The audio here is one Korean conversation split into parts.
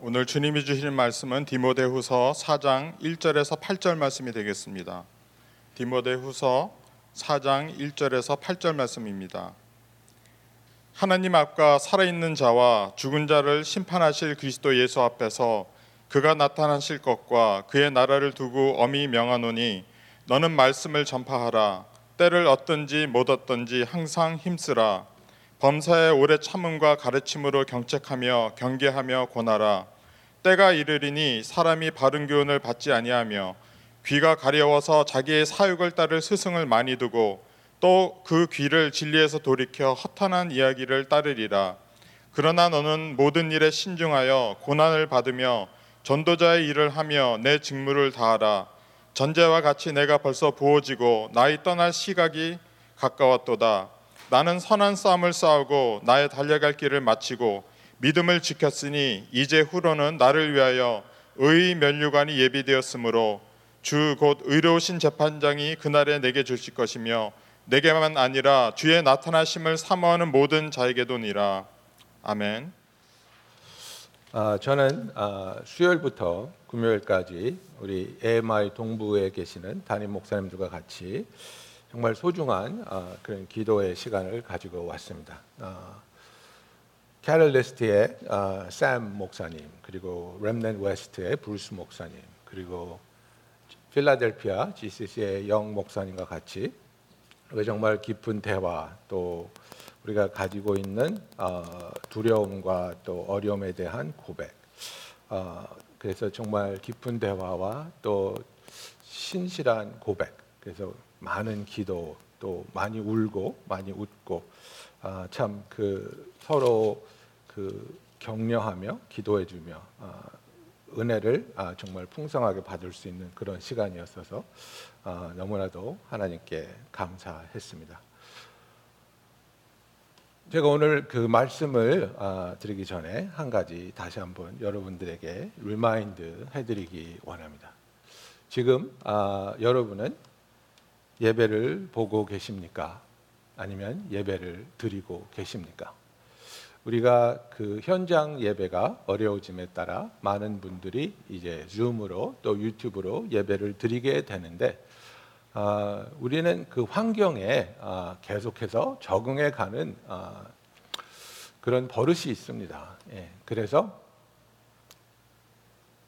오늘 주님이 주시는 말씀은 디모데후서 4장 1절에서 8절 말씀이 되겠습니다. 디모데후서 4장 1절에서 8절 말씀입니다. 하나님 앞과 살아있는 자와 죽은 자를 심판하실 그리스도 예수 앞에서 그가 나타나실 것과 그의 나라를 두고 엄히 명하노니 너는 말씀을 전파하라 때를 얻든지 못 얻든지 항상 힘쓰라 범사의 오래 참음과 가르침으로 경책하며 경계하며 권하라. 때가 이르리니 사람이 바른 교훈을 받지 아니하며 귀가 가려워서 자기의 사육을 따를 스승을 많이 두고 또 그 귀를 진리에서 돌이켜 허탄한 이야기를 따르리라. 그러나 너는 모든 일에 신중하여 고난을 받으며 전도자의 일을 하며 내 직무를 다하라. 전제와 같이 내가 벌써 부어지고 나의 떠날 시각이 가까웠도다 나는 선한 싸움을 싸우고 나의 달려갈 길을 마치고 믿음을 지켰으니 이제 후로는 나를 위하여 의의 면류관이 예비되었으므로 주 곧 의로우신 재판장이 그날에 내게 주실 것이며 내게만 아니라 주의 나타나심을 사모하는 모든 자에게도니라 아멘. 아, 저는 아, 수요일부터 금요일까지 우리 AMI 동부에 계시는 담임 목사님들과 같이 정말 소중한 아, 그런 기도의 시간을 가지고 왔습니다. 아, 캐럴 레스트의 아, 샘 목사님 그리고 Remnant West의 브루스 목사님 그리고 필라델피아 GCC의 영 목사님과 같이 정말 깊은 대화 또 우리가 가지고 있는 어, 두려움과 또 어려움에 대한 고백. 어, 그래서 정말 깊은 대화와 또 신실한 고백. 그래서 많은 기도 또 많이 울고 많이 웃고 아, 참 그 서로 그 격려하며 기도해주며 아, 은혜를 아, 정말 풍성하게 받을 수 있는 그런 시간이었어서 아, 너무나도 하나님께 감사했습니다. 제가 오늘 그 말씀을 아, 드리기 전에 한 가지 다시 한번 여러분들에게 remind 해드리기 원합니다. 지금 아, 여러분은 예배를 보고 계십니까? 아니면 예배를 드리고 계십니까? 우리가 그 현장 예배가 어려워짐에 따라 많은 분들이 이제 줌으로 또 유튜브로 예배를 드리게 되는데 아, 우리는 그 환경에 아, 계속해서 적응해 가는 아, 그런 버릇이 있습니다. 예, 그래서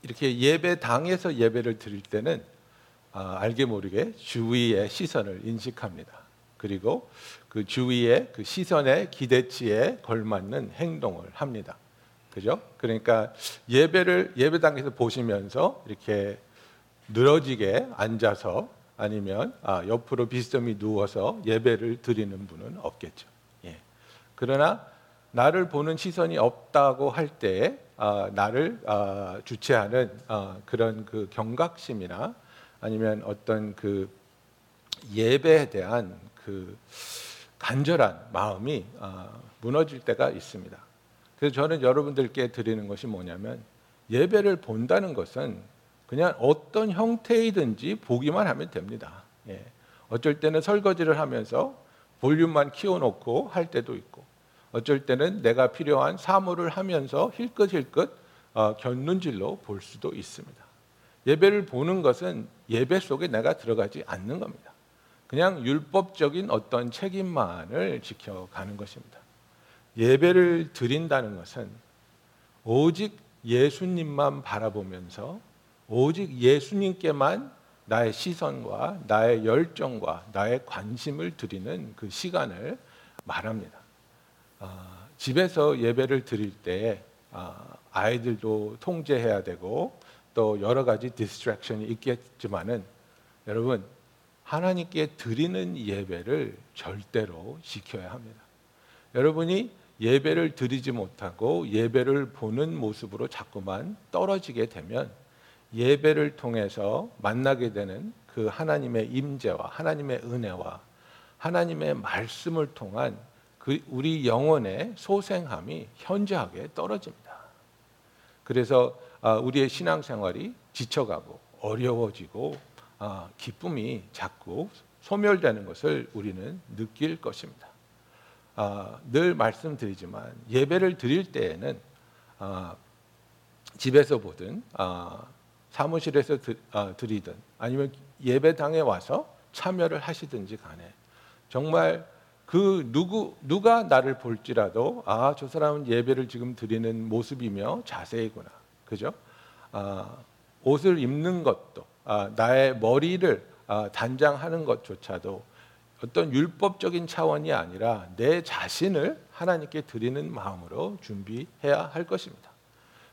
이렇게 예배당에서 예배를 드릴 때는 아, 알게 모르게 주위의 시선을 인식합니다. 그리고 그 주위의 그 시선의 기대치에 걸맞는 행동을 합니다. 그죠? 그러니까 예배를 예배당에서 보시면서 이렇게 늘어지게 앉아서 아니면 아, 옆으로 비스듬히 누워서 예배를 드리는 분은 없겠죠. 예. 그러나 나를 보는 시선이 없다고 할때 아, 나를 아, 주체하는 아, 그런 그 경각심이나 아니면 어떤 그 예배에 대한 그 간절한 마음이 아, 무너질 때가 있습니다. 그래서 저는 여러분들께 드리는 것이 뭐냐면 예배를 본다는 것은 그냥 어떤 형태이든지 보기만 하면 됩니다. 예. 어쩔 때는 설거지를 하면서 볼륨만 키워놓고 할 때도 있고, 어쩔 때는 내가 필요한 사물을 하면서 힐끗힐끗 어, 견눈질로 볼 수도 있습니다. 예배를 보는 것은 예배 속에 내가 들어가지 않는 겁니다. 그냥 율법적인 어떤 책임만을 지켜가는 것입니다. 예배를 드린다는 것은 오직 예수님만 바라보면서 오직 예수님께만 나의 시선과 나의 열정과 나의 관심을 드리는 그 시간을 말합니다. 아, 집에서 예배를 드릴 때 아, 아이들도 통제해야 되고 또 여러 가지 distraction이 있겠지만은 여러분 하나님께 드리는 예배를 절대로 지켜야 합니다. 여러분이 예배를 드리지 못하고 예배를 보는 모습으로 자꾸만 떨어지게 되면 예배를 통해서 만나게 되는 그 하나님의 임재와 하나님의 은혜와 하나님의 말씀을 통한 그 우리 영혼의 소생함이 현저하게 떨어집니다. 그래서 아, 우리의 신앙생활이 지쳐가고 어려워지고 아, 기쁨이 자꾸 소멸되는 것을 우리는 느낄 것입니다. 아, 늘 말씀드리지만 예배를 드릴 때에는 집에서 보든 아, 사무실에서 드, 아, 드리든 아니면 예배당에 와서 참여를 하시든지 간에 정말 그 누구 누가 나를 볼지라도 아 저 사람은 예배를 지금 드리는 모습이며 자세이구나 그죠? 아, 옷을 입는 것도 아, 나의 머리를 아, 단장하는 것조차도 어떤 율법적인 차원이 아니라 내 자신을 하나님께 드리는 마음으로 준비해야 할 것입니다.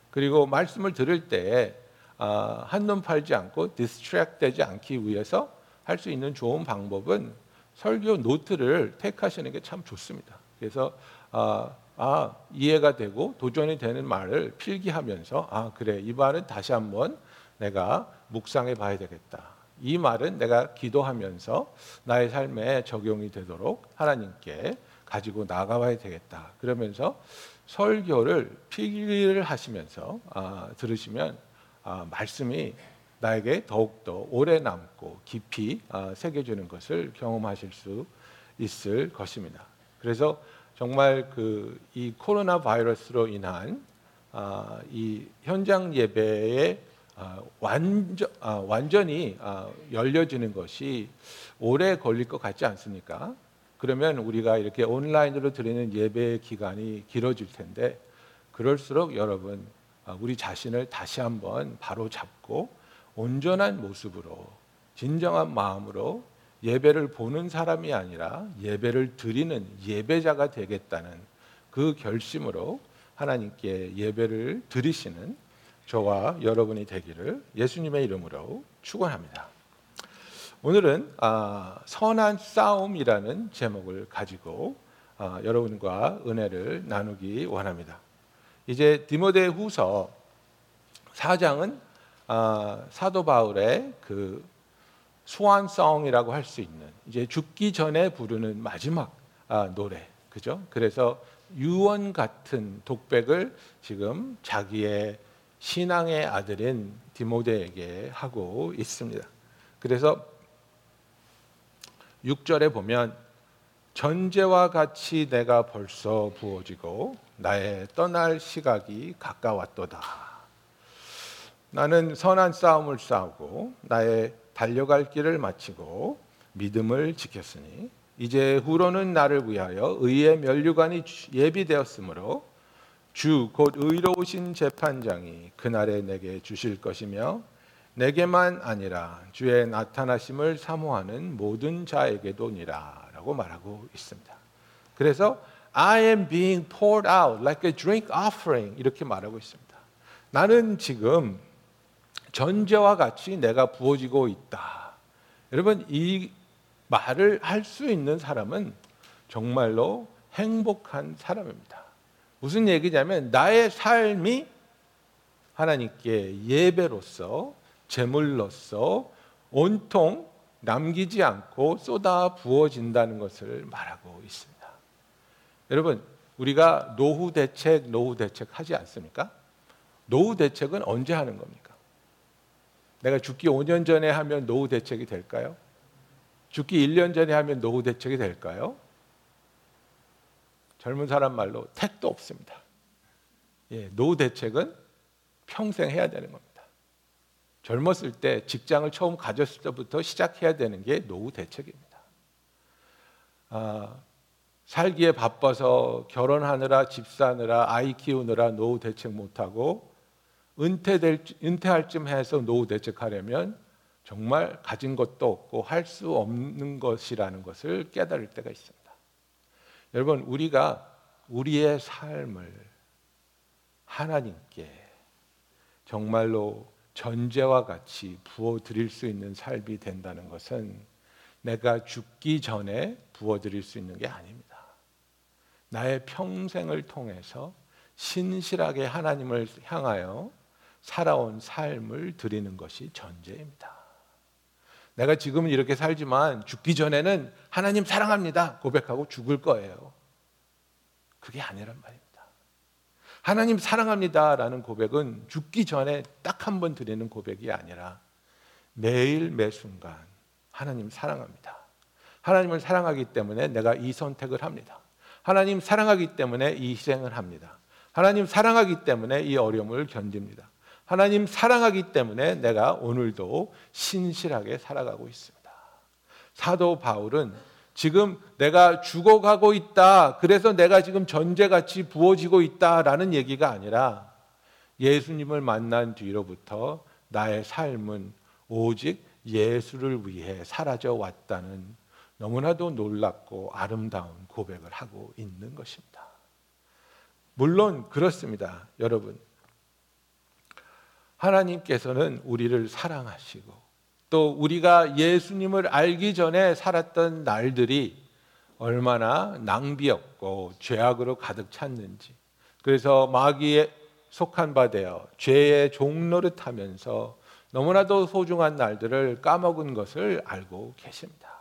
그리고 말씀을 들을 때 아, 한눈 팔지 않고 distract 되지 않기 위해서 할 수 있는 좋은 방법은 설교 노트를 take 하시는 게 참 좋습니다. 그래서 아, 아, 이해가 되고 도전이 되는 말을 필기하면서 아 그래 이 말은 다시 한번 내가 묵상해 봐야 되겠다. 이 말은 내가 기도하면서 나의 삶에 적용이 되도록 하나님께 가지고 나가봐야 되겠다. 그러면서 설교를 필기를 하시면서 아, 들으시면 아, 말씀이 나에게 더욱더 오래 남고 깊이 아, 새겨주는 것을 경험하실 수 있을 것입니다. 그래서 정말 그 이 코로나 바이러스로 인한 아, 이 현장 예배의 아, 완전 아, 완전히 아, 열려지는 것이 오래 걸릴 것 같지 않습니까? 그러면 우리가 이렇게 온라인으로 드리는 예배 기간이 길어질 텐데 그럴수록 여러분 아, 우리 자신을 다시 한번 바로 잡고 온전한 모습으로 진정한 마음으로 예배를 보는 사람이 아니라 예배를 드리는 예배자가 되겠다는 그 결심으로 하나님께 예배를 드리시는 저와 여러분이 되기를 예수님의 이름으로 축원합니다. 오늘은 아, 선한 싸움이라는 제목을 가지고 아, 여러분과 은혜를 나누기 원합니다. 이제 디모데 후서 4장은 아, 사도 바울의 그 소환성이라고 할 수 있는 이제 죽기 전에 부르는 마지막 아, 노래 그죠? 그래서 유언 같은 독백을 지금 자기의 신앙의 아들인 디모데에게 하고 있습니다. 그래서 6절에 보면 전제와 같이 내가 벌써 부어지고 나의 떠날 시각이 가까웠도다. 나는 선한 싸움을 싸우고 나의 달려갈 길을 마치고 믿음을 지켰으니 이제 후로는 나를 위하여 의의 면류관이 예비되었으므로 주 곧 의로우신 재판장이 그날에 내게 주실 것이며 내게만 아니라 주의 나타나심을 사모하는 모든 자에게도니라라고 말하고 있습니다. 그래서 I am being poured out like a drink offering 이렇게 말하고 있습니다. 나는 지금 전제와 같이 내가 부어지고 있다. 여러분 이 말을 할 수 있는 사람은 정말로 행복한 사람입니다. 무슨 얘기냐면 나의 삶이 하나님께 예배로서 제물로서 온통 남기지 않고 쏟아 부어진다는 것을 말하고 있습니다. 여러분, 우리가 노후 대책, 노후 대책 하지 않습니까? 노후 대책은 언제 하는 겁니까? 내가 죽기 5년 전에 하면 노후 대책이 될까요? 죽기 1년 전에 하면 노후 대책이 될까요? 젊은 사람 말로 택도 없습니다. 예, 노후 대책은 평생 해야 되는 겁니다. 젊었을 때 직장을 처음 가졌을 때부터 시작해야 되는 게 노후 대책입니다. 아, 살기에 바빠서 결혼하느라 집 사느라 아이 키우느라 노후 대책 못하고 은퇴될 은퇴할 쯤 해서 노후 대책하려면 정말 가진 것도 없고 할 수 없는 것이라는 것을 깨달을 때가 있습니다. 여러분 우리가 우리의 삶을 하나님께 정말로 전제와 같이 부어 드릴 수 있는 삶이 된다는 것은 내가 죽기 전에 부어 드릴 수 있는 게 아닙니다. 나의 평생을 통해서 신실하게 하나님을 향하여 살아온 삶을 드리는 것이 전제입니다. 내가 지금은 이렇게 살지만 죽기 전에는 하나님 사랑합니다. 고백하고 죽을 거예요. 그게 아니란 말입니다. 하나님 사랑합니다라는 고백은 죽기 전에 딱 한 번 드리는 고백이 아니라 매일 매 순간 하나님 사랑합니다. 하나님을 사랑하기 때문에 내가 이 선택을 합니다. 하나님 사랑하기 때문에 이 희생을 합니다. 하나님 사랑하기 때문에 이 어려움을 견딥니다. 하나님 사랑하기 때문에 내가 오늘도 신실하게 살아가고 있습니다. 사도 바울은 지금 내가 죽어가고 있다. 그래서 내가 지금 전제같이 부어지고 있다라는 얘기가 아니라 예수님을 만난 뒤로부터 나의 삶은 오직 예수를 위해 사라져 왔다는 너무나도 놀랍고 아름다운 고백을 하고 있는 것입니다. 물론 그렇습니다. 여러분. 하나님께서는 우리를 사랑하시고 또 우리가 예수님을 알기 전에 살았던 날들이 얼마나 낭비였고 죄악으로 가득 찼는지 그래서 마귀에 속한 바 되어 죄의 종노릇 하면서 너무나도 소중한 날들을 까먹은 것을 알고 계십니다.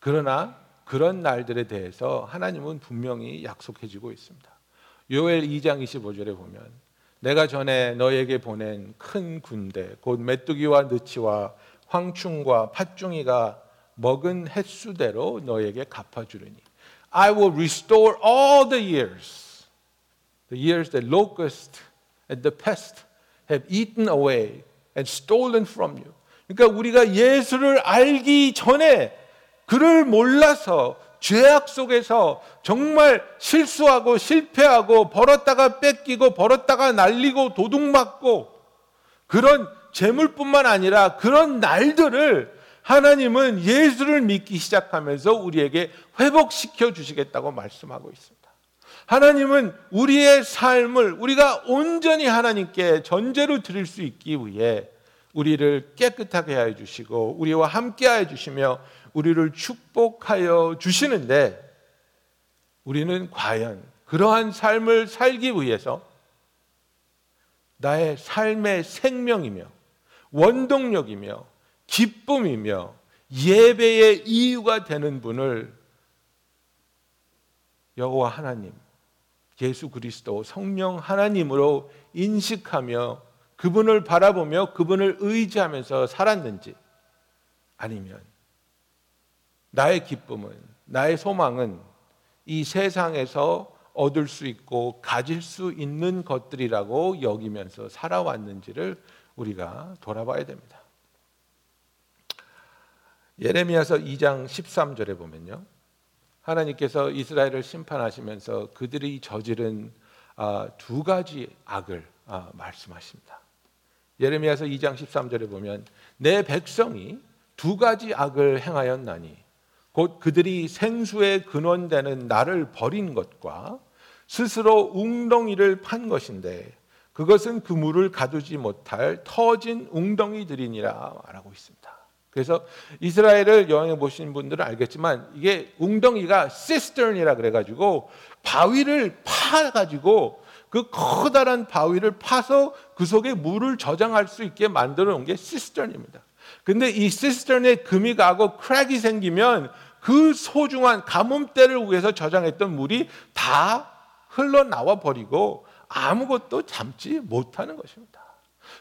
그러나 그런 날들에 대해서 하나님은 분명히 약속해 주고 있습니다. 요엘 2장 25절에 보면 내가 전에 너에게 보낸 큰 군대 곧 메뚜기와 느치와 황충과 팥중이가 먹은 횟수대로 너에게 갚아주리니 I will restore all the years the years that locust and the pest have eaten away and stolen from you 그러니까 우리가 예수를 알기 전에 그를 몰라서 죄악 속에서 정말 실수하고 실패하고 벌었다가 뺏기고 벌었다가 날리고 도둑 맞고 그런 재물뿐만 아니라 그런 날들을 하나님은 예수를 믿기 시작하면서 우리에게 회복시켜 주시겠다고 말씀하고 있습니다. 하나님은 우리의 삶을 우리가 온전히 하나님께 전제로 드릴 수 있기 위해 우리를 깨끗하게 해 주시고 우리와 함께 해 주시며 우리를 축복하여 주시는데 우리는 과연 그러한 삶을 살기 위해서 나의 삶의 생명이며 원동력이며 기쁨이며 예배의 이유가 되는 분을 여호와 하나님, 예수 그리스도 성령 하나님으로 인식하며 그분을 바라보며 그분을 의지하면서 살았는지 아니면 나의 기쁨은 나의 소망은 이 세상에서 얻을 수 있고 가질 수 있는 것들이라고 여기면서 살아왔는지를 우리가 돌아봐야 됩니다. 예레미야서 2장 13절에 보면요. 하나님께서 이스라엘을 심판하시면서 그들이 저지른 아, 두 가지 악을 아, 말씀하십니다. 예레미야서 2장 13절에 보면 내 백성이 두 가지 악을 행하였나니 곧 그들이 생수의 근원되는 나를 버린 것과 스스로 웅덩이를 판 것인데 그것은 그 물을 가두지 못할 터진 웅덩이들이니라 말하고 있습니다. 그래서 이스라엘을 여행해 보신 분들은 알겠지만 이게 웅덩이가 cistern이라 그래가지고 바위를 파가지고 그 커다란 바위를 파서 그 속에 물을 저장할 수 있게 만들어 놓은 게 cistern입니다. 근데 이 cistern에 금이 가고 crack이 생기면 그 소중한 가뭄 때를 위해서 저장했던 물이 다 흘러나와 버리고 아무것도 담지 못하는 것입니다.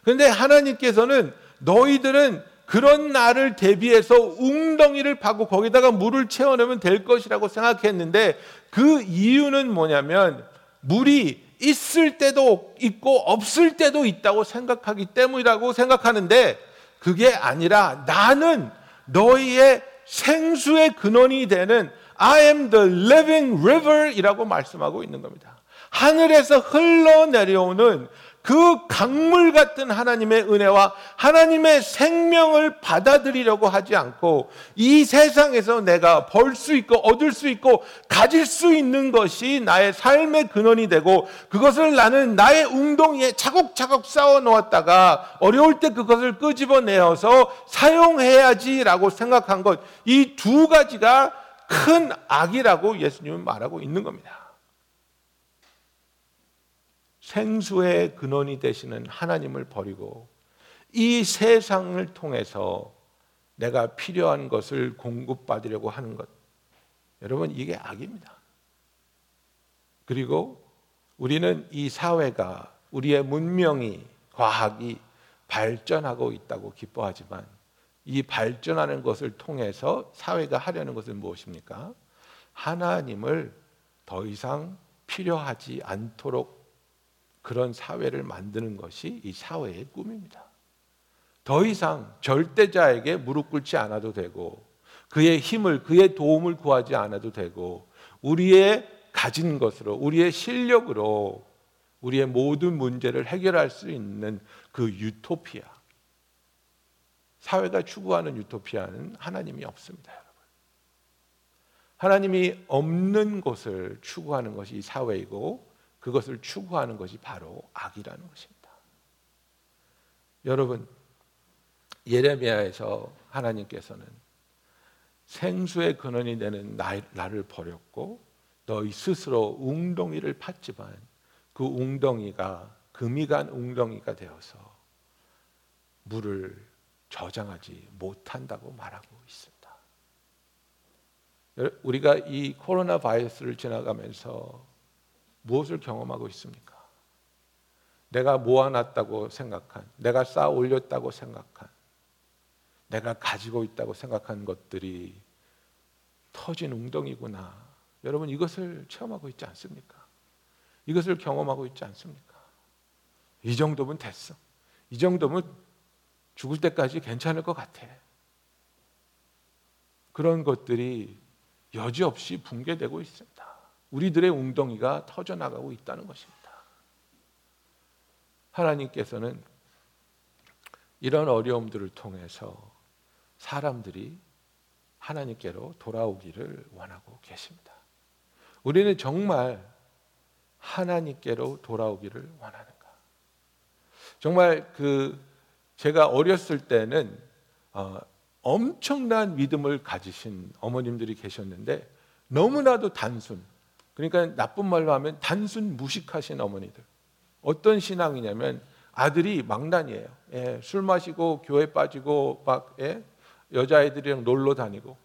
그런데 하나님께서는 너희들은 그런 날을 대비해서 웅덩이를 파고 거기다가 물을 채워내면 될 것이라고 생각했는데 그 이유는 뭐냐면 물이 있을 때도 있고 없을 때도 있다고 생각하기 때문이라고 생각하는데 그게 아니라 나는 너희의 생수의 근원이 되는 I am the living river이라고 말씀하고 있는 겁니다. 하늘에서 흘러내려오는 그 강물 같은 하나님의 은혜와 하나님의 생명을 받아들이려고 하지 않고 이 세상에서 내가 벌 수 있고 얻을 수 있고 가질 수 있는 것이 나의 삶의 근원이 되고 그것을 나는 나의 웅덩이에 차곡차곡 쌓아 놓았다가 어려울 때 그것을 끄집어내어서 사용해야지라고 생각한 것 이 두 가지가 큰 악이라고 예수님은 말하고 있는 겁니다. 생수의 근원이 되시는 하나님을 버리고 이 세상을 통해서 내가 필요한 것을 공급받으려고 하는 것. 여러분, 이게 악입니다. 그리고 우리는 이 사회가 우리의 문명이, 과학이 발전하고 있다고 기뻐하지만 이 발전하는 것을 통해서 사회가 하려는 것은 무엇입니까? 하나님을 더 이상 필요하지 않도록 그런 사회를 만드는 것이 이 사회의 꿈입니다. 더 이상 절대자에게 무릎 꿇지 않아도 되고 그의 힘을 그의 도움을 구하지 않아도 되고 우리의 가진 것으로 우리의 실력으로 우리의 모든 문제를 해결할 수 있는 그 유토피아 사회가 추구하는 유토피아는 하나님이 없습니다, 여러분. 하나님이 없는 것을 추구하는 것이 사회이고 그것을 추구하는 것이 바로 악이라는 것입니다. 여러분 예레미야에서 하나님께서는 생수의 근원이 되는 나, 나를 버렸고 너희 스스로 웅덩이를 팠지만 그 웅덩이가 금이 간 웅덩이가 되어서 물을 저장하지 못한다고 말하고 있습니다. 우리가 이 코로나 바이러스를 지나가면서 무엇을 경험하고 있습니까? 내가 모아놨다고 생각한, 내가 쌓아 올렸다고 생각한, 내가 가지고 있다고 생각한 것들이 터진 웅덩이구나. 여러분 이것을 체험하고 있지 않습니까? 이것을 경험하고 있지 않습니까? 이 정도면 됐어. 이 정도면 죽을 때까지 괜찮을 것 같아. 그런 것들이 여지없이 붕괴되고 있습니다. 우리들의 웅덩이가 터져나가고 있다는 것입니다. 하나님께서는 이런 어려움들을 통해서 사람들이 하나님께로 돌아오기를 원하고 계십니다. 우리는 정말 하나님께로 돌아오기를 원하는가? 정말 그 제가 어렸을 때는 어, 엄청난 믿음을 가지신 어머님들이 계셨는데 너무나도 단순 그러니까 나쁜 말로 하면 단순 무식하신 어머니들 어떤 신앙이냐면 아들이 망난이에요. 예, 술 마시고 교회 빠지고 막 예, 여자애들이랑 놀러 다니고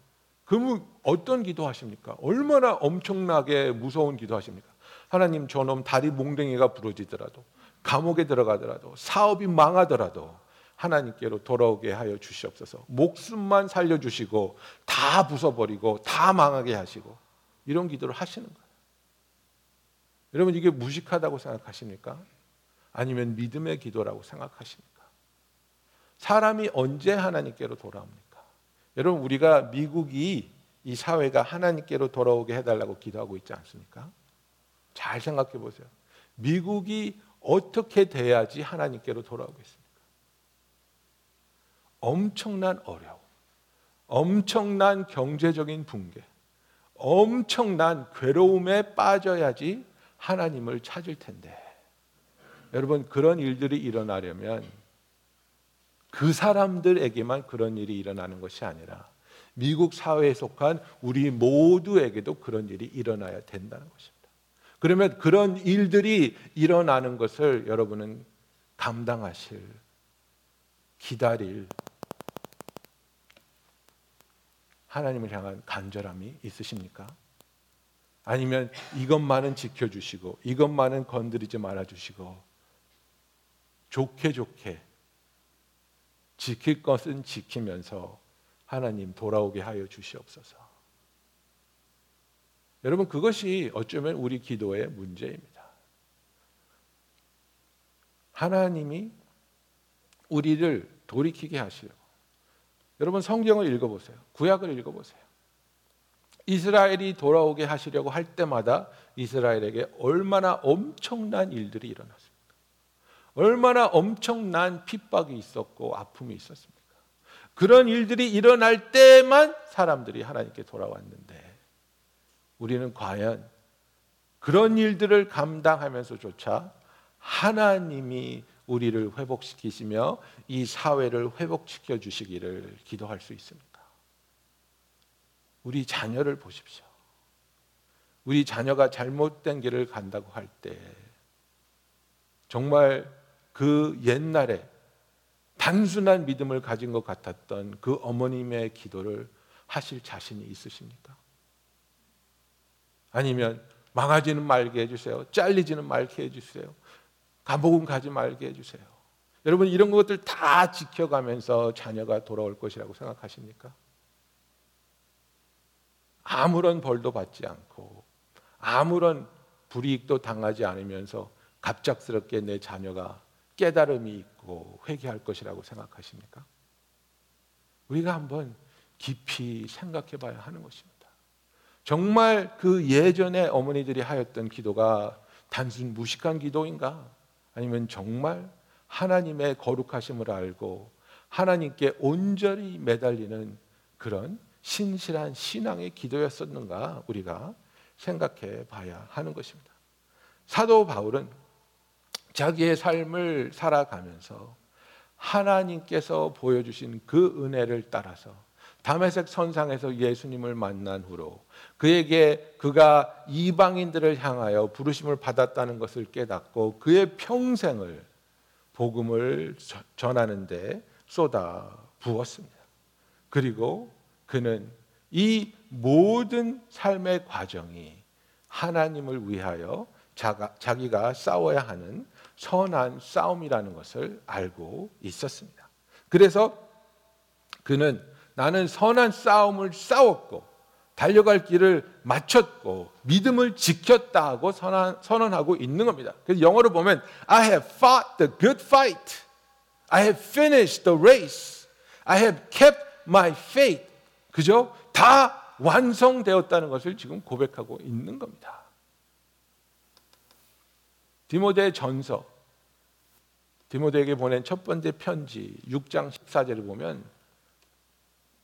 그러면 어떤 기도하십니까? 얼마나 엄청나게 무서운 기도하십니까? 하나님 저놈 다리 몽댕이가 부러지더라도 감옥에 들어가더라도 사업이 망하더라도 하나님께로 돌아오게 하여 주시옵소서. 목숨만 살려주시고 다 부숴버리고 다 망하게 하시고 이런 기도를 하시는 거예요. 여러분 이게 무식하다고 생각하십니까? 아니면 믿음의 기도라고 생각하십니까? 사람이 언제 하나님께로 돌아옵니까? 여러분 우리가 미국이 이 사회가 하나님께로 돌아오게 해달라고 기도하고 있지 않습니까? 잘 생각해 보세요. 미국이 어떻게 돼야지 하나님께로 돌아오겠습니까? 엄청난 어려움, 엄청난 경제적인 붕괴, 엄청난 괴로움에 빠져야지 하나님을 찾을 텐데 여러분 그런 일들이 일어나려면 그 사람들에게만 그런 일이 일어나는 것이 아니라 미국 사회에 속한 우리 모두에게도 그런 일이 일어나야 된다는 것입니다. 그러면 그런 일들이 일어나는 것을 여러분은 감당하실 기다릴 하나님을 향한 간절함이 있으십니까? 아니면 이것만은 지켜주시고 이것만은 건드리지 말아주시고 좋게 좋게 지킬 것은 지키면서 하나님 돌아오게 하여 주시옵소서. 여러분 그것이 어쩌면 우리 기도의 문제입니다. 하나님이 우리를 돌이키게 하시려고. 여러분 성경을 읽어보세요. 구약을 읽어보세요. 이스라엘이 돌아오게 하시려고 할 때마다 이스라엘에게 얼마나 엄청난 일들이 일어났습니까? 얼마나 엄청난 핍박이 있었고 아픔이 있었습니까? 그런 일들이 일어날 때만 사람들이 하나님께 돌아왔는데 우리는 과연 그런 일들을 감당하면서조차 하나님이 우리를 회복시키시며 이 사회를 회복시켜 주시기를 기도할 수 있습니까? 우리 자녀를 보십시오. 우리 자녀가 잘못된 길을 간다고 할 때 정말 그 옛날에 단순한 믿음을 가진 것 같았던 그 어머님의 기도를 하실 자신이 있으십니까? 아니면 망하지는 말게 해주세요. 잘리지는 말게 해주세요. 감옥은 가지 말게 해주세요. 여러분 이런 것들 다 지켜가면서 자녀가 돌아올 것이라고 생각하십니까? 아무런 벌도 받지 않고 아무런 불이익도 당하지 않으면서 갑작스럽게 내 자녀가 깨달음이 있고 회개할 것이라고 생각하십니까? 우리가 한번 깊이 생각해 봐야 하는 것입니다. 정말 그 예전에 어머니들이 하였던 기도가 단순 무식한 기도인가? 아니면 정말 하나님의 거룩하심을 알고 하나님께 온전히 매달리는 그런 신실한 신앙의 기도였었는가 우리가 생각해 봐야 하는 것입니다. 사도 바울은 자기의 삶을 살아가면서 하나님께서 보여주신 그 은혜를 따라서 담에색 선상에서 예수님을 만난 후로 그에게 그가 이방인들을 향하여 부르심을 받았다는 것을 깨닫고 그의 평생을 복음을 전하는데 쏟아 부었습니다. 그리고 그는 이 모든 삶의 과정이 하나님을 위하여 자가, 자기가 싸워야 하는 선한 싸움이라는 것을 알고 있었습니다. 그래서 그는 나는 선한 싸움을 싸웠고 달려갈 길을 마쳤고 믿음을 지켰다 하고 선언, 선언 하고 있는 겁니다. 그래서 영어로 보면 I have fought the good fight. I have finished the race. I have kept my faith. 그죠? 다 완성되었다는 것을 지금 고백하고 있는 겁니다. 디모데 전서 디모데에게 보낸 첫 번째 편지 6장 14절을 보면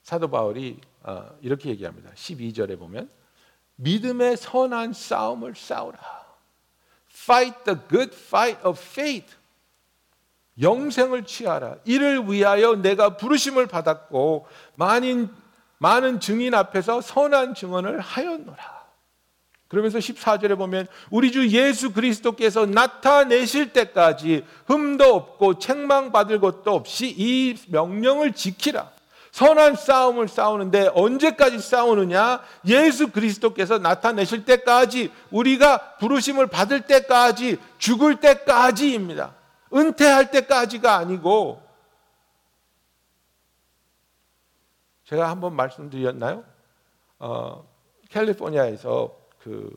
사도 바울이 어, 이렇게 얘기합니다. 12절에 보면 믿음의 선한 싸움을 싸우라. Fight the good fight of faith. 영생을 취하라. 이를 위하여 내가 부르심을 받았고 많은 많은 증인 앞에서 선한 증언을 하였노라. 그러면서 14절에 보면 우리 주 예수 그리스도께서 나타내실 때까지 흠도 없고 책망받을 것도 없이 이 명령을 지키라. 선한 싸움을 싸우는데 언제까지 싸우느냐? 예수 그리스도께서 나타내실 때까지 우리가 부르심을 받을 때까지 죽을 때까지입니다. 은퇴할 때까지가 아니고 제가 한번 말씀드렸나요? 어, 캘리포니아에서 그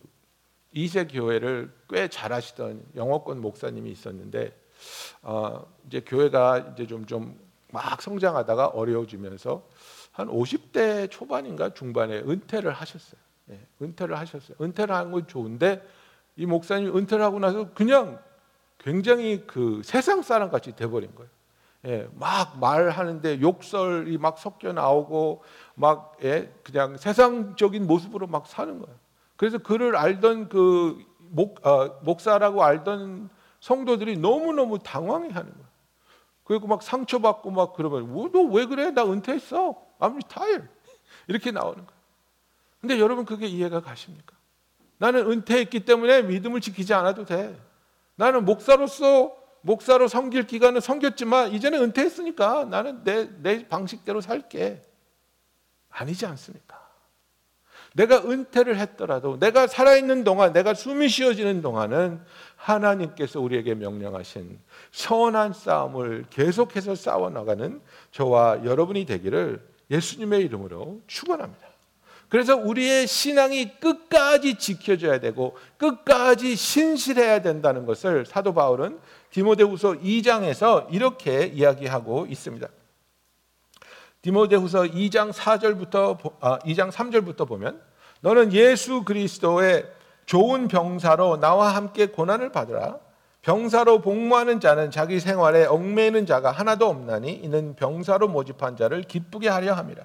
이세 교회를 꽤 잘하시던 영어권 목사님이 있었는데 어, 이제 교회가 이제 좀 좀 막 성장하다가 어려워지면서 한 50대 초반인가 중반에 은퇴를 하셨어요. 예, 은퇴를 하셨어요. 은퇴를 하는 건 좋은데 이 목사님 은퇴를 하고 나서 그냥 굉장히 그 세상 사람 같이 돼버린 거예요. 예, 막 말하는데 욕설이 막 섞여 나오고 막 예, 그냥 세상적인 모습으로 막 사는 거예요. 그래서 그를 알던 그 목, 어, 목사라고 알던 성도들이 너무너무 당황해 하는 거예요. 그리고 막 상처받고 막 그러면 너 왜 그래? 나 은퇴했어. I'm retired. 이렇게 나오는 거예요. 근데 여러분 그게 이해가 가십니까? 나는 은퇴했기 때문에 믿음을 지키지 않아도 돼. 나는 목사로서 목사로 섬길 기간은 섬겼지만 이제는 은퇴했으니까 나는 내, 내 방식대로 살게. 아니지 않습니까? 내가 은퇴를 했더라도 내가 살아있는 동안, 내가 숨이 쉬어지는 동안은 하나님께서 우리에게 명령하신 선한 싸움을 계속해서 싸워나가는 저와 여러분이 되기를 예수님의 이름으로 축원합니다. 그래서 우리의 신앙이 끝까지 지켜져야 되고 끝까지 신실해야 된다는 것을 사도 바울은 디모데후서 2장에서 이렇게 이야기하고 있습니다. 디모데후서 2장 4절부터 아, 2장 3절부터 보면 너는 예수 그리스도의 좋은 병사로 나와 함께 고난을 받으라. 병사로 복무하는 자는 자기 생활에 얽매이는 자가 하나도 없나니 이는 병사로 모집한 자를 기쁘게 하려 함이라.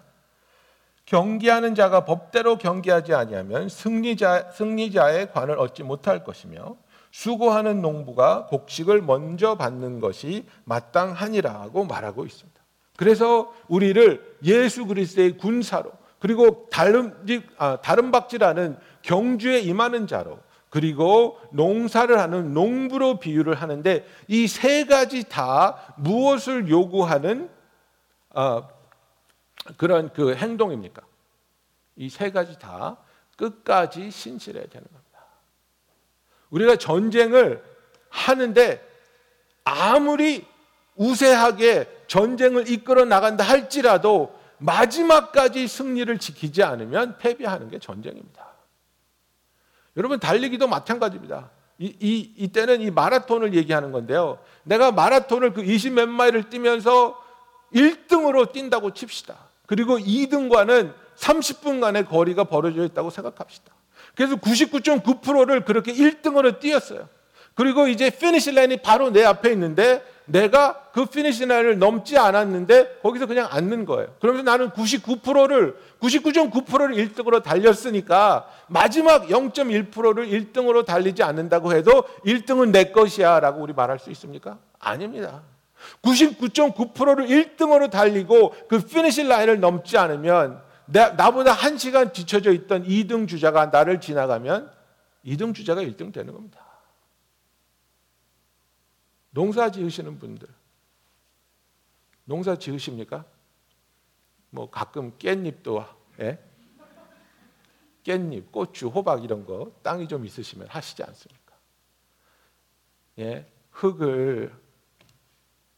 경기하는 자가 법대로 경기하지 아니하면 승리자 승리자의 관을 얻지 못할 것이며 수고하는 농부가 곡식을 먼저 받는 것이 마땅하니라고 말하고 있습니다. 그래서 우리를 예수 그리스도의 군사로 그리고 다른 아, 다른 박지라는 경주에 임하는 자로 그리고 농사를 하는 농부로 비유를 하는데 이 세 가지 다 무엇을 요구하는 어, 그런 그 행동입니까? 이 세 가지 다 끝까지 신실해야 되는 겁니다. 우리가 전쟁을 하는데 아무리 우세하게 전쟁을 이끌어 나간다 할지라도 마지막까지 승리를 지키지 않으면 패배하는 게 전쟁입니다. 여러분 달리기도 마찬가지입니다. 이, 이 이때는 이 마라톤을 얘기하는 건데요. 내가 마라톤을 그 20 몇 마일을 뛰면서 1등으로 뛴다고 칩시다. 그리고 2등과는 30분간의 거리가 벌어져 있다고 생각합시다. 그래서 99.9%를 그렇게 1등으로 뛰었어요. 그리고 이제 finish line이 바로 내 앞에 있는데 내가 그 finish line을 넘지 않았는데 거기서 그냥 앉는 거예요. 그러면서 나는 99%를 99.9%를 1등으로 달렸으니까 마지막 0.1%를 1등으로 달리지 않는다고 해도 1등은 내 것이야라고 우리 말할 수 있습니까? 아닙니다. 99.9%를 1등으로 달리고 그 피니시 라인을 넘지 않으면 나, 나보다 1시간 뒤쳐져 있던 2등 주자가 나를 지나가면 2등 주자가 1등 되는 겁니다. 농사 지으시는 분들 농사 지으십니까? 뭐 가끔 깻잎도 예? 깻잎, 고추, 호박 이런 거 땅이 좀 있으시면 하시지 않습니까? 예, 흙을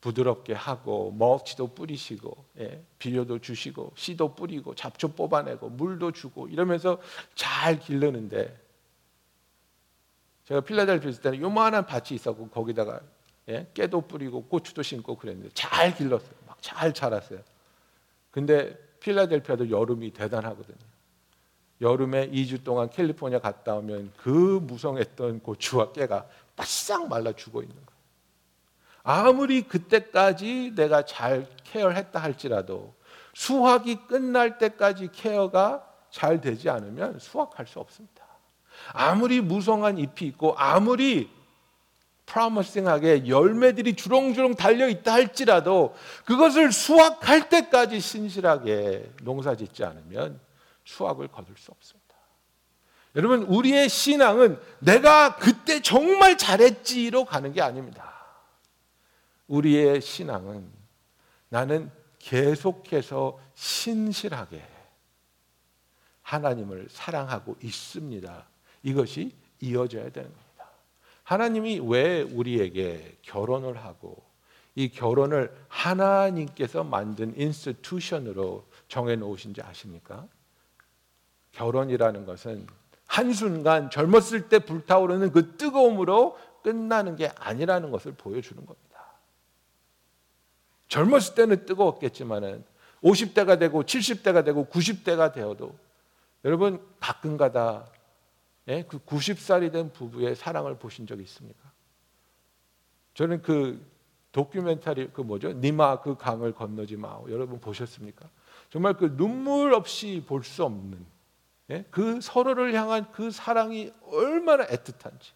부드럽게 하고 멀치도 뿌리시고 예, 비료도 주시고 씨도 뿌리고 잡초 뽑아내고 물도 주고 이러면서 잘 기르는데 제가 필라델피아 있을 때는 요만한 밭이 있었고 거기다가 예, 깨도 뿌리고 고추도 심고 그랬는데 잘 길렀어요. 막 잘 자랐어요. 근데 필라델피아도 여름이 대단하거든요. 여름에 2주 동안 캘리포니아 갔다 오면 그 무성했던 고추와 깨가 바싹 말라 죽어 있는 거예요. 아무리 그때까지 내가 잘 케어를 했다 할지라도 수확이 끝날 때까지 케어가 잘 되지 않으면 수확할 수 없습니다. 아무리 무성한 잎이 있고 아무리 프라머싱하게 열매들이 주렁주렁 달려 있다 할지라도 그것을 수확할 때까지 신실하게 농사 짓지 않으면 수확을 거둘 수 없습니다. 여러분, 우리의 신앙은 내가 그때 정말 잘했지로 가는 게 아닙니다. 우리의 신앙은 나는 계속해서 신실하게 하나님을 사랑하고 있습니다. 이것이 이어져야 되는 겁니다. 하나님이 왜 우리에게 결혼을 하고 이 결혼을 하나님께서 만든 인스티튜션으로 정해 놓으신지 아십니까? 결혼이라는 것은 한순간 젊었을 때 불타오르는 그 뜨거움으로 끝나는 게 아니라는 것을 보여주는 겁니다. 젊었을 때는 뜨거웠겠지만은 50대가 되고 70대가 되고 90대가 되어도 여러분 가끔가다 예? 그 90살이 된 부부의 사랑을 보신 적 있습니까? 저는 그 도큐멘터리 그 뭐죠? 니마 그 강을 건너지 마오. 여러분 보셨습니까? 정말 그 눈물 없이 볼 수 없는 예? 그 서로를 향한 그 사랑이 얼마나 애틋한지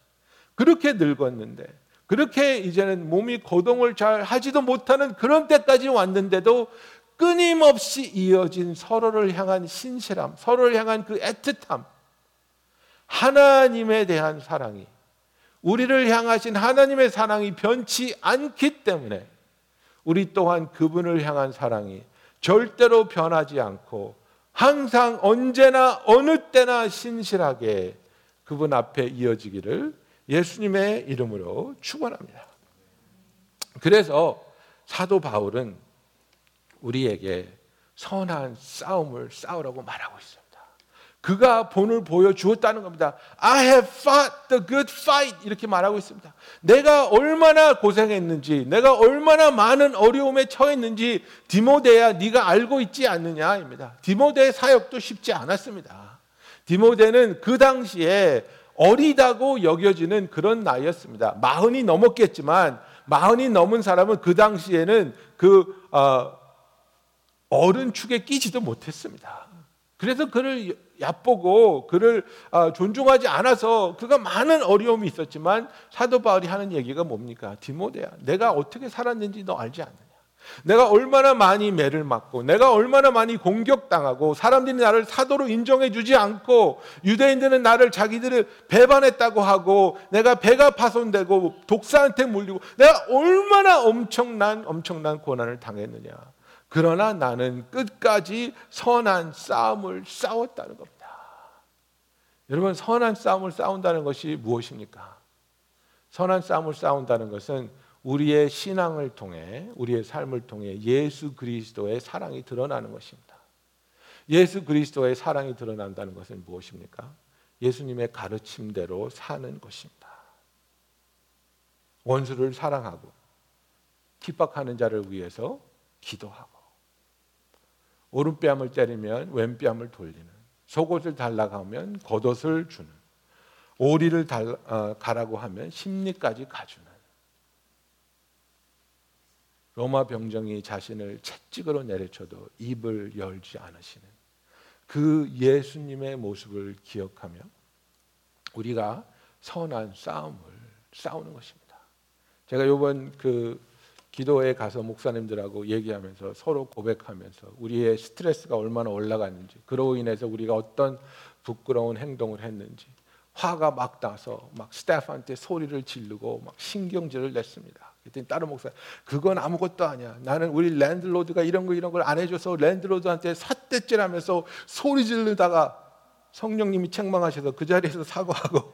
그렇게 늙었는데 그렇게 이제는 몸이 거동을 잘 하지도 못하는 그런 때까지 왔는데도 끊임없이 이어진 서로를 향한 신실함, 서로를 향한 그 애틋함, 하나님에 대한 사랑이 우리를 향하신 하나님의 사랑이 변치 않기 때문에 우리 또한 그분을 향한 사랑이 절대로 변하지 않고 항상 언제나 어느 때나 신실하게 그분 앞에 이어지기를 예수님의 이름으로 축원합니다. 그래서 사도 바울은 우리에게 선한 싸움을 싸우라고 말하고 있습니다. 그가 본을 보여주었다는 겁니다. I have fought the good fight 이렇게 말하고 있습니다. 내가 얼마나 고생했는지, 내가 얼마나 많은 어려움에 처했는지 디모데야 네가 알고 있지 않느냐입니다. 디모데의 사역도 쉽지 않았습니다. 디모데는 그 당시에 어리다고 여겨지는 그런 나이였습니다. 마흔이 넘었겠지만 마흔이 넘은 사람은 그 당시에는 그 어, 어른 축에 끼지도 못했습니다. 그래서 그를 얕보고 그를 아, 존중하지 않아서 그가 많은 어려움이 있었지만 사도 바울이 하는 얘기가 뭡니까? 디모데야, 내가 어떻게 살았는지 너 알지 않느냐? 내가 얼마나 많이 매를 맞고 내가 얼마나 많이 공격당하고 사람들이 나를 사도로 인정해 주지 않고 유대인들은 나를 자기들을 배반했다고 하고 내가 배가 파손되고 독사한테 물리고 내가 얼마나 엄청난 엄청난 고난을 당했느냐. 그러나 나는 끝까지 선한 싸움을 싸웠다는 겁니다. 여러분, 선한 싸움을 싸운다는 것이 무엇입니까? 선한 싸움을 싸운다는 것은 우리의 신앙을 통해, 우리의 삶을 통해 예수 그리스도의 사랑이 드러나는 것입니다. 예수 그리스도의 사랑이 드러난다는 것은 무엇입니까? 예수님의 가르침대로 사는 것입니다. 원수를 사랑하고 핍박하는 자를 위해서 기도하고 오른뺨을 때리면 왼뺨을 돌리는 속옷을 달라고 하면 겉옷을 주는 오리를 달, 어, 가라고 하면 심리까지 가주는 로마 병정이 자신을 채찍으로 내려쳐도 입을 열지 않으시는 그 예수님의 모습을 기억하며 우리가 선한 싸움을 싸우는 것입니다. 제가 이번 그 기도에 가서 목사님들하고 얘기하면서 서로 고백하면서 우리의 스트레스가 얼마나 올라갔는지 그로 인해서 우리가 어떤 부끄러운 행동을 했는지 화가 막 나서 막 스태프한테 소리를 지르고 막 신경질을 냈습니다. 그랬더니 다른 목사 그건 아무것도 아니야. 나는 우리 랜드로드가 이런 거 이런 걸 안 해줘서 랜드로드한테 삿대질하면서 소리 지르다가 성령님이 책망하셔서 그 자리에서 사과하고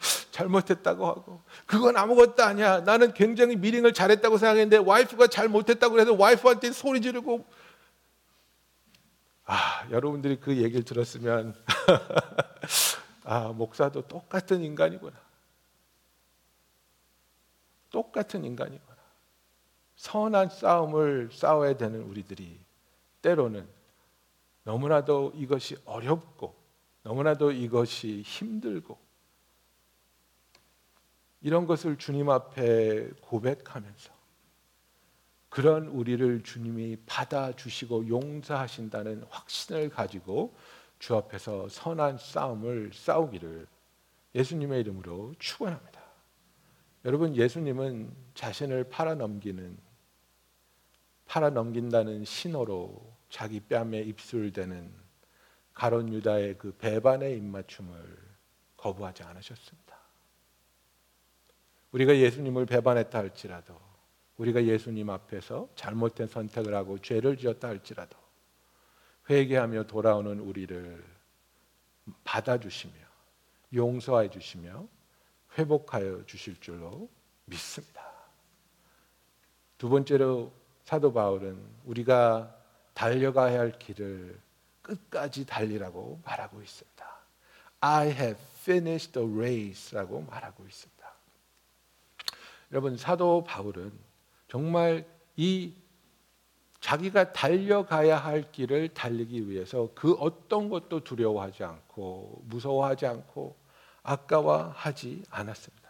잘못했다고 하고 그건 아무것도 아니야. 나는 굉장히 미링을 잘했다고 생각했는데 와이프가 잘못했다고 해서 와이프한테 소리 지르고 아 여러분들이 그 얘기를 들었으면 아 목사도 똑같은 인간이구나. 똑같은 인간이구나. 선한 싸움을 싸워야 되는 우리들이 때로는 너무나도 이것이 어렵고 너무나도 이것이 힘들고 이런 것을 주님 앞에 고백하면서 그런 우리를 주님이 받아주시고 용서하신다는 확신을 가지고 주 앞에서 선한 싸움을 싸우기를 예수님의 이름으로 축원합니다. 여러분 예수님은 자신을 팔아넘기는 팔아넘긴다는 신호로 자기 뺨에 입술대는 가론 유다의 그 배반의 입맞춤을 거부하지 않으셨습니다. 우리가 예수님을 배반했다 할지라도 우리가 예수님 앞에서 잘못된 선택을 하고 죄를 지었다 할지라도 회개하며 돌아오는 우리를 받아주시며 용서해 주시며 회복하여 주실 줄로 믿습니다. 두 번째로 사도 바울은 우리가 달려가야 할 길을 끝까지 달리라고 말하고 있습니다. I have finished the race라고 말하고 있습니다. 여러분 사도 바울은 정말 이 자기가 달려가야 할 길을 달리기 위해서 그 어떤 것도 두려워하지 않고 무서워하지 않고 아까워하지 않았습니다.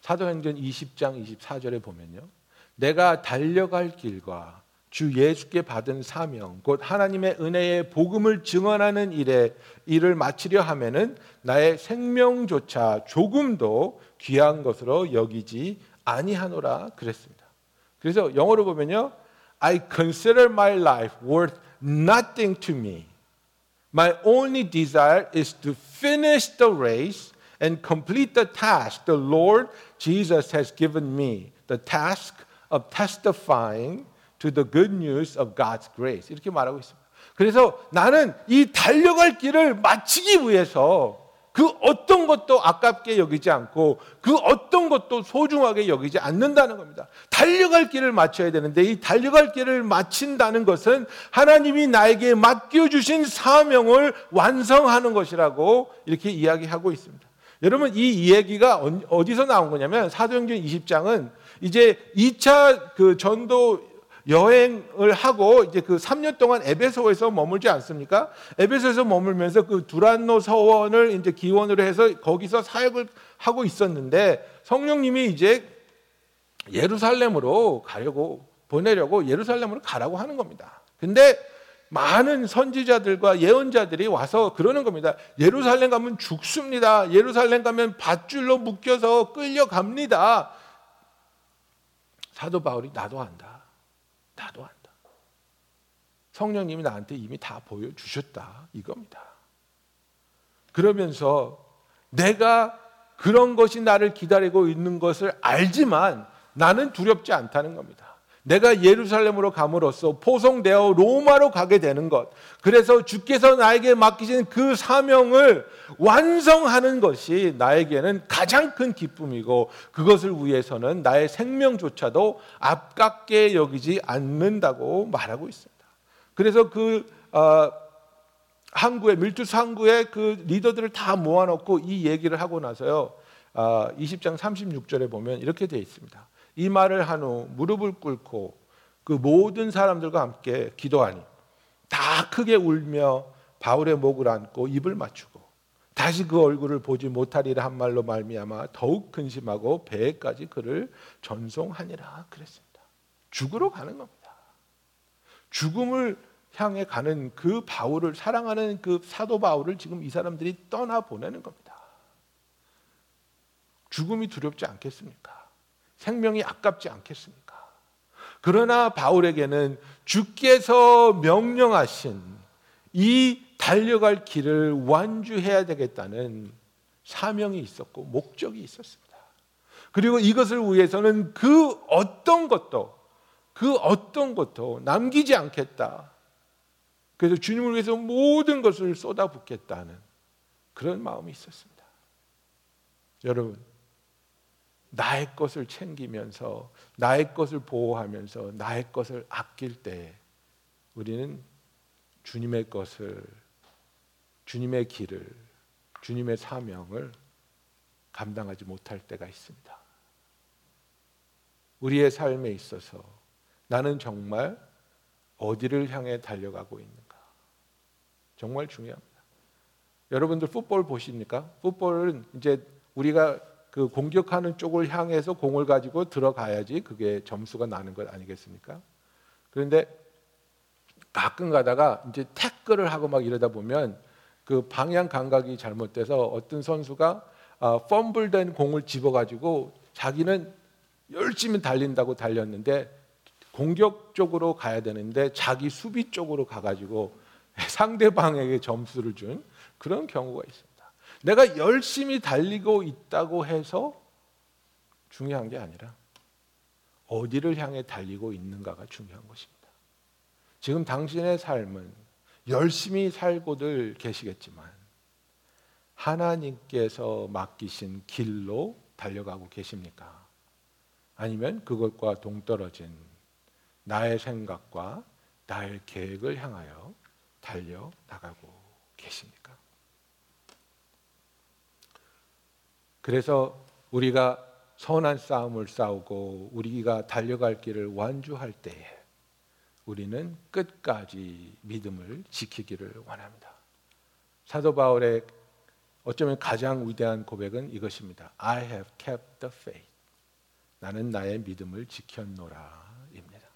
사도행전 20장 24절에 보면요. 내가 달려갈 길과 주 예수께 받은 사명 곧 하나님의 은혜의 복음을 증언하는 일에 일을 마치려 하면은 나의 생명조차 조금도 귀한 것으로 여기지 아니하노라 그랬습니다. 그래서 영어로 보면요. I consider my life worth nothing to me. My only desire is to finish the race and complete the task the Lord Jesus has given me. The task of testifying to the good news of God's grace. 이렇게 말하고 있습니다. 그래서 나는 이 달려갈 길을 마치기 위해서 그 어떤 것도 아깝게 여기지 않고 그 어떤 것도 소중하게 여기지 않는다는 겁니다. 달려갈 길을 마쳐야 되는데 이 달려갈 길을 마친다는 것은 하나님이 나에게 맡겨주신 사명을 완성하는 것이라고 이렇게 이야기하고 있습니다. 여러분 이 이야기가 어디서 나온 거냐면 사도행전 20장은 이제 2차 그 전도 여행을 하고 이제 그 3년 동안 에베소에서 머물지 않습니까? 에베소에서 머물면서 그 두란노 서원을 이제 기원으로 해서 거기서 사역을 하고 있었는데 성령님이 이제 예루살렘으로 가려고 보내려고 예루살렘으로 가라고 하는 겁니다. 근데 많은 선지자들과 예언자들이 와서 그러는 겁니다. 예루살렘 가면 죽습니다. 예루살렘 가면 밧줄로 묶여서 끌려갑니다. 사도 바울이 나도 안다. 나도 안다. 성령님이 나한테 이미 다 보여주셨다. 이겁니다. 그러면서 내가 그런 것이 나를 기다리고 있는 것을 알지만 나는 두렵지 않다는 겁니다. 내가 예루살렘으로 감으로써 포송되어 로마로 가게 되는 것. 그래서 주께서 나에게 맡기신 그 사명을 완성하는 것이 나에게는 가장 큰 기쁨이고 그것을 위해서는 나의 생명조차도 아깝게 여기지 않는다고 말하고 있습니다. 그래서 그 어, 항구에 밀투스 항구에 그 리더들을 다 모아놓고 이 얘기를 하고 나서요. 아, 20장 36절에 보면 이렇게 되어 있습니다. 이 말을 한 후 무릎을 꿇고 그 모든 사람들과 함께 기도하니 다 크게 울며 바울의 목을 안고 입을 맞추고 다시 그 얼굴을 보지 못하리라 한 말로 말미암아 더욱 근심하고 배에까지 그를 전송하니라 그랬습니다. 죽으러 가는 겁니다. 죽음을 향해 가는 그 바울을 사랑하는 그 사도 바울을 지금 이 사람들이 떠나 보내는 겁니다. 죽음이 두렵지 않겠습니까? 생명이 아깝지 않겠습니까? 그러나 바울에게는 주께서 명령하신 이 달려갈 길을 완주해야 되겠다는 사명이 있었고 목적이 있었습니다. 그리고 이것을 위해서는 그 어떤 것도 그 어떤 것도 남기지 않겠다. 그래서 주님을 위해서 모든 것을 쏟아붓겠다는 그런 마음이 있었습니다. 여러분, 나의 것을 챙기면서 나의 것을 보호하면서 나의 것을 아낄 때 우리는 주님의 것을 주님의 길을 주님의 사명을 감당하지 못할 때가 있습니다. 우리의 삶에 있어서 나는 정말 어디를 향해 달려가고 있는가? 정말 중요합니다. 여러분들 풋볼 보십니까? 풋볼은 이제 우리가 그 공격하는 쪽을 향해서 공을 가지고 들어가야지 그게 점수가 나는 것 아니겠습니까? 그런데 가끔 가다가 이제 태클을 하고 막 이러다 보면 그 방향 감각이 잘못돼서 어떤 선수가 아, 펌블된 공을 집어가지고 자기는 열심히 달린다고 달렸는데 공격 쪽으로 가야 되는데 자기 수비 쪽으로 가가지고 상대방에게 점수를 준 그런 경우가 있습니다. 내가 열심히 달리고 있다고 해서 중요한 게 아니라 어디를 향해 달리고 있는가가 중요한 것입니다. 지금 당신의 삶은 열심히 살고들 계시겠지만 하나님께서 맡기신 길로 달려가고 계십니까? 아니면 그것과 동떨어진 나의 생각과 나의 계획을 향하여 달려 나가고 계십니까? 그래서 우리가 선한 싸움을 싸우고 우리가 달려갈 길을 완주할 때에 우리는 끝까지 믿음을 지키기를 원합니다. 사도 바울의 어쩌면 가장 위대한 고백은 이것입니다. I have kept the faith. 나는 나의 믿음을 지켰노라입니다.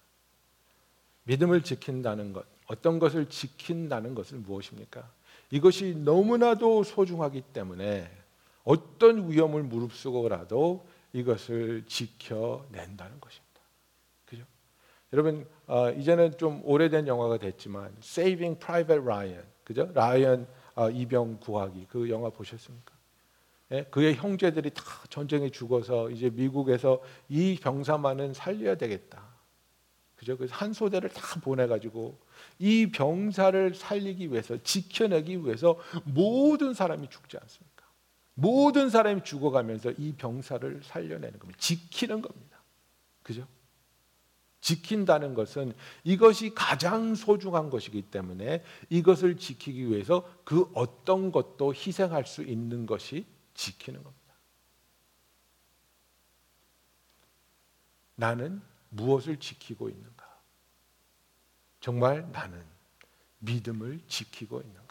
믿음을 지킨다는 것, 어떤 것을 지킨다는 것은 무엇입니까? 이것이 너무나도 소중하기 때문에 어떤 위험을 무릅쓰고라도 이것을 지켜낸다는 것입니다. 그죠? 여러분 어, 이제는 좀 오래된 영화가 됐지만 Saving Private Ryan, 그죠? 라이언 어, 이병 구하기 그 영화 보셨습니까? 예? 그의 형제들이 다 전쟁에 죽어서 이제 미국에서 이 병사만은 살려야 되겠다. 그죠? 그래서 한 소대를 다 보내가지고 이 병사를 살리기 위해서 지켜내기 위해서 모든 사람이 죽지 않습니까? 모든 사람이 죽어가면서 이 병사를 살려내는 겁니다. 지키는 겁니다. 그죠? 지킨다는 것은 이것이 가장 소중한 것이기 때문에 이것을 지키기 위해서 그 어떤 것도 희생할 수 있는 것이 지키는 겁니다. 나는 무엇을 지키고 있는가? 정말 나는 믿음을 지키고 있는가?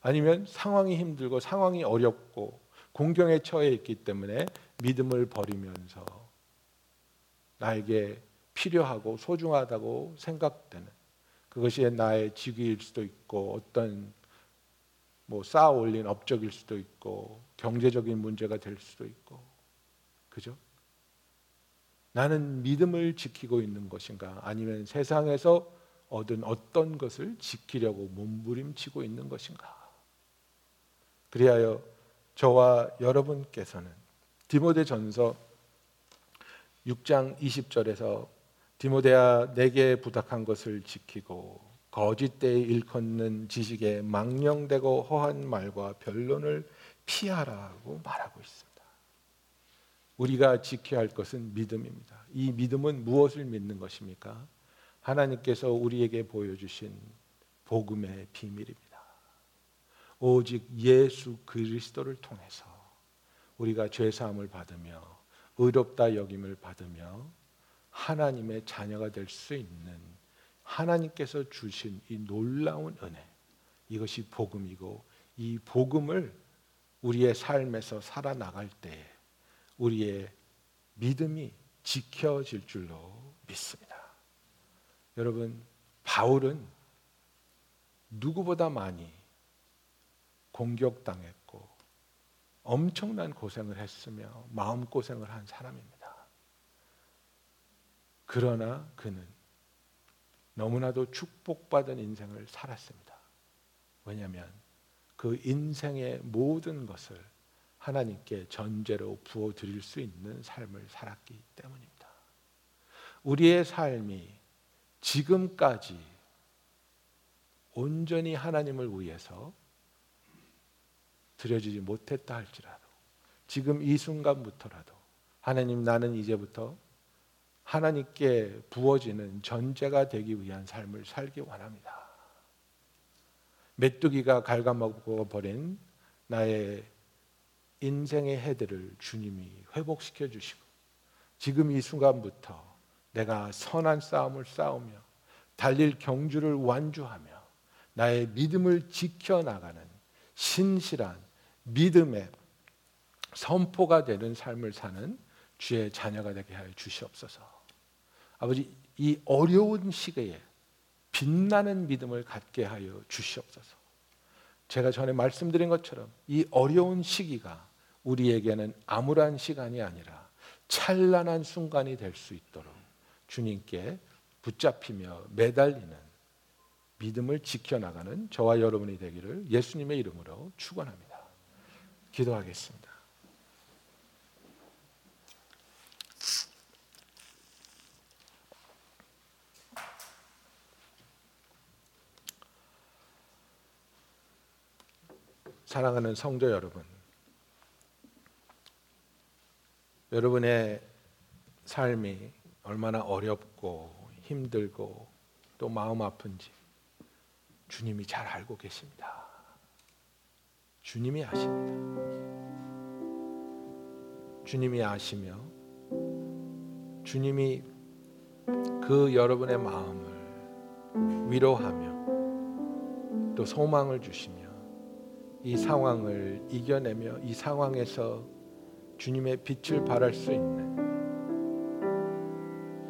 아니면 상황이 힘들고 상황이 어렵고 공경에 처해 있기 때문에 믿음을 버리면서 나에게 필요하고 소중하다고 생각되는 그것이 나의 직위일 수도 있고 어떤 뭐 쌓아 올린 업적일 수도 있고 경제적인 문제가 될 수도 있고 그죠? 나는 믿음을 지키고 있는 것인가 아니면 세상에서 얻은 어떤 것을 지키려고 몸부림치고 있는 것인가? 그리하여 저와 여러분께서는 디모데 전서 6장 20절에서 디모데야 내게 부탁한 것을 지키고 거짓 때에 일컫는 지식에 망령되고 허한 말과 변론을 피하라고 말하고 있습니다. 우리가 지켜야 할 것은 믿음입니다. 이 믿음은 무엇을 믿는 것입니까? 하나님께서 우리에게 보여주신 복음의 비밀입니다. 오직 예수 그리스도를 통해서 우리가 죄 사함을 받으며 의롭다 여김을 받으며 하나님의 자녀가 될 수 있는 하나님께서 주신 이 놀라운 은혜 이것이 복음이고 이 복음을 우리의 삶에서 살아나갈 때 우리의 믿음이 지켜질 줄로 믿습니다. 여러분 바울은 누구보다 많이 공격당했고 엄청난 고생을 했으며 마음 고생을 한 사람입니다. 그러나 그는 너무나도 축복받은 인생을 살았습니다. 왜냐하면 그 인생의 모든 것을 하나님께 전제로 부어 드릴 수 있는 삶을 살았기 때문입니다. 우리의 삶이 지금까지 온전히 하나님을 위해서 드려지지 못했다 할지라도 지금 이 순간부터라도 하나님 나는 이제부터 하나님께 부어지는 전제가 되기 위한 삶을 살기 원합니다. 메뚜기가 갉아먹어 버린 나의 인생의 해들을 주님이 회복시켜 주시고 지금 이 순간부터 내가 선한 싸움을 싸우며 달릴 경주를 완주하며 나의 믿음을 지켜 나가는 신실한 믿음의 선포가 되는 삶을 사는 주의 자녀가 되게 하여 주시옵소서. 아버지 이 어려운 시기에 빛나는 믿음을 갖게 하여 주시옵소서. 제가 전에 말씀드린 것처럼 이 어려운 시기가 우리에게는 암울한 시간이 아니라 찬란한 순간이 될 수 있도록 주님께 붙잡히며 매달리는 믿음을 지켜나가는 저와 여러분이 되기를 예수님의 이름으로 축원합니다. 기도하겠습니다. 사랑하는 성도 여러분, 여러분의 삶이 얼마나 어렵고 힘들고 또 마음 아픈지 주님이 잘 알고 계십니다. 주님이 아십니다. 주님이 아시며 주님이 그 여러분의 마음을 위로하며 또 소망을 주시며 이 상황을 이겨내며 이 상황에서 주님의 빛을 발할 수 있는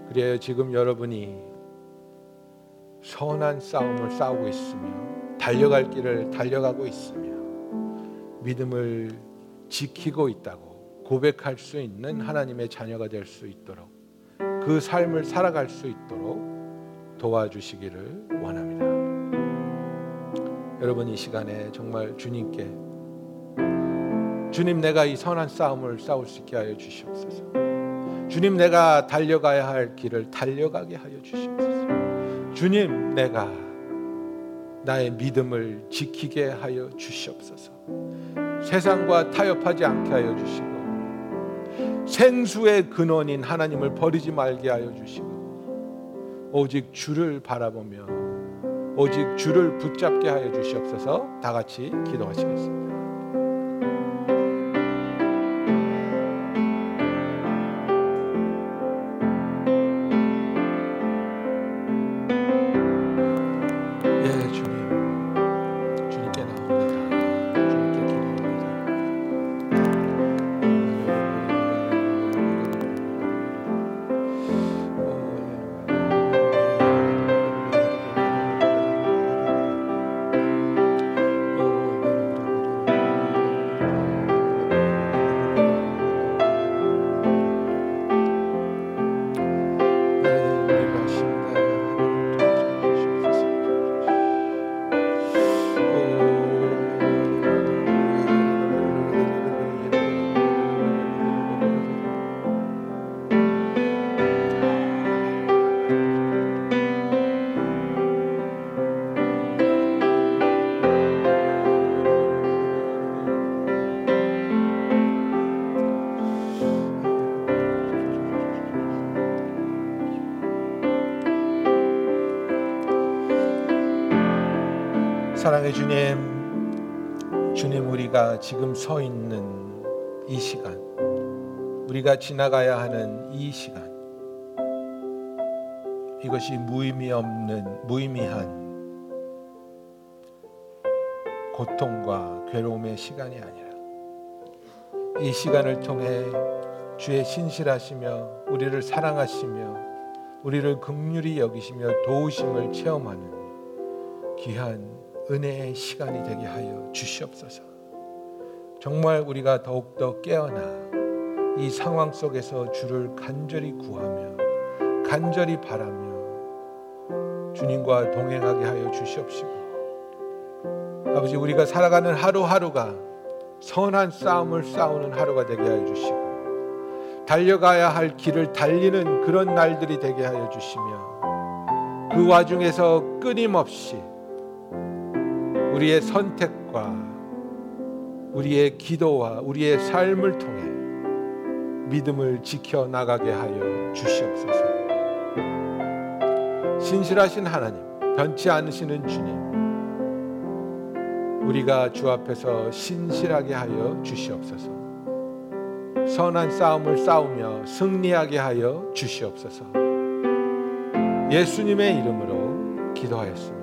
그래야 지금 여러분이 선한 싸움을 싸우고 있으며 달려갈 길을 달려가고 있으며 믿음을 지키고 있다고 고백할 수 있는 하나님의 자녀가 될 수 있도록 그 삶을 살아갈 수 있도록 도와주시기를 원합니다. 여러분 이 시간에 정말 주님께 주님 내가 이 선한 싸움을 싸울 수 있게 하여 주시옵소서. 주님 내가 달려가야 할 길을 달려가게 하여 주시옵소서. 주님 내가 나의 믿음을 지키게 하여 주시옵소서. 세상과 타협하지 않게 하여 주시고 생수의 근원인 하나님을 버리지 말게 하여 주시고 오직 주를 바라보며 오직 주를 붙잡게 하여 주시옵소서. 다 같이 기도하시겠습니다. 사랑의 주님, 주님 우리가 지금 서 있는 이 시간, 우리가 지나가야 하는 이 시간, 이것이 무의미 없는 무의미한 고통과 괴로움의 시간이 아니라 이 시간을 통해 주의 신실하시며 우리를 사랑하시며 우리를 극률히 여기시며 도우심을 체험하는 귀한 은혜의 시간이 되게 하여 주시옵소서. 정말 우리가 더욱더 깨어나 이 상황 속에서 주를 간절히 구하며 간절히 바라며 주님과 동행하게 하여 주시옵시고 아버지 우리가 살아가는 하루하루가 선한 싸움을 싸우는 하루가 되게 하여 주시고 달려가야 할 길을 달리는 그런 날들이 되게 하여 주시며 그 와중에서 끊임없이 우리의 선택과 우리의 기도와 우리의 삶을 통해 믿음을 지켜 나가게 하여 주시옵소서. 신실하신 하나님, 변치 않으시는 주님, 우리가 주 앞에서 신실하게 하여 주시옵소서. 선한 싸움을 싸우며 승리하게 하여 주시옵소서. 예수님의 이름으로 기도하였습니다.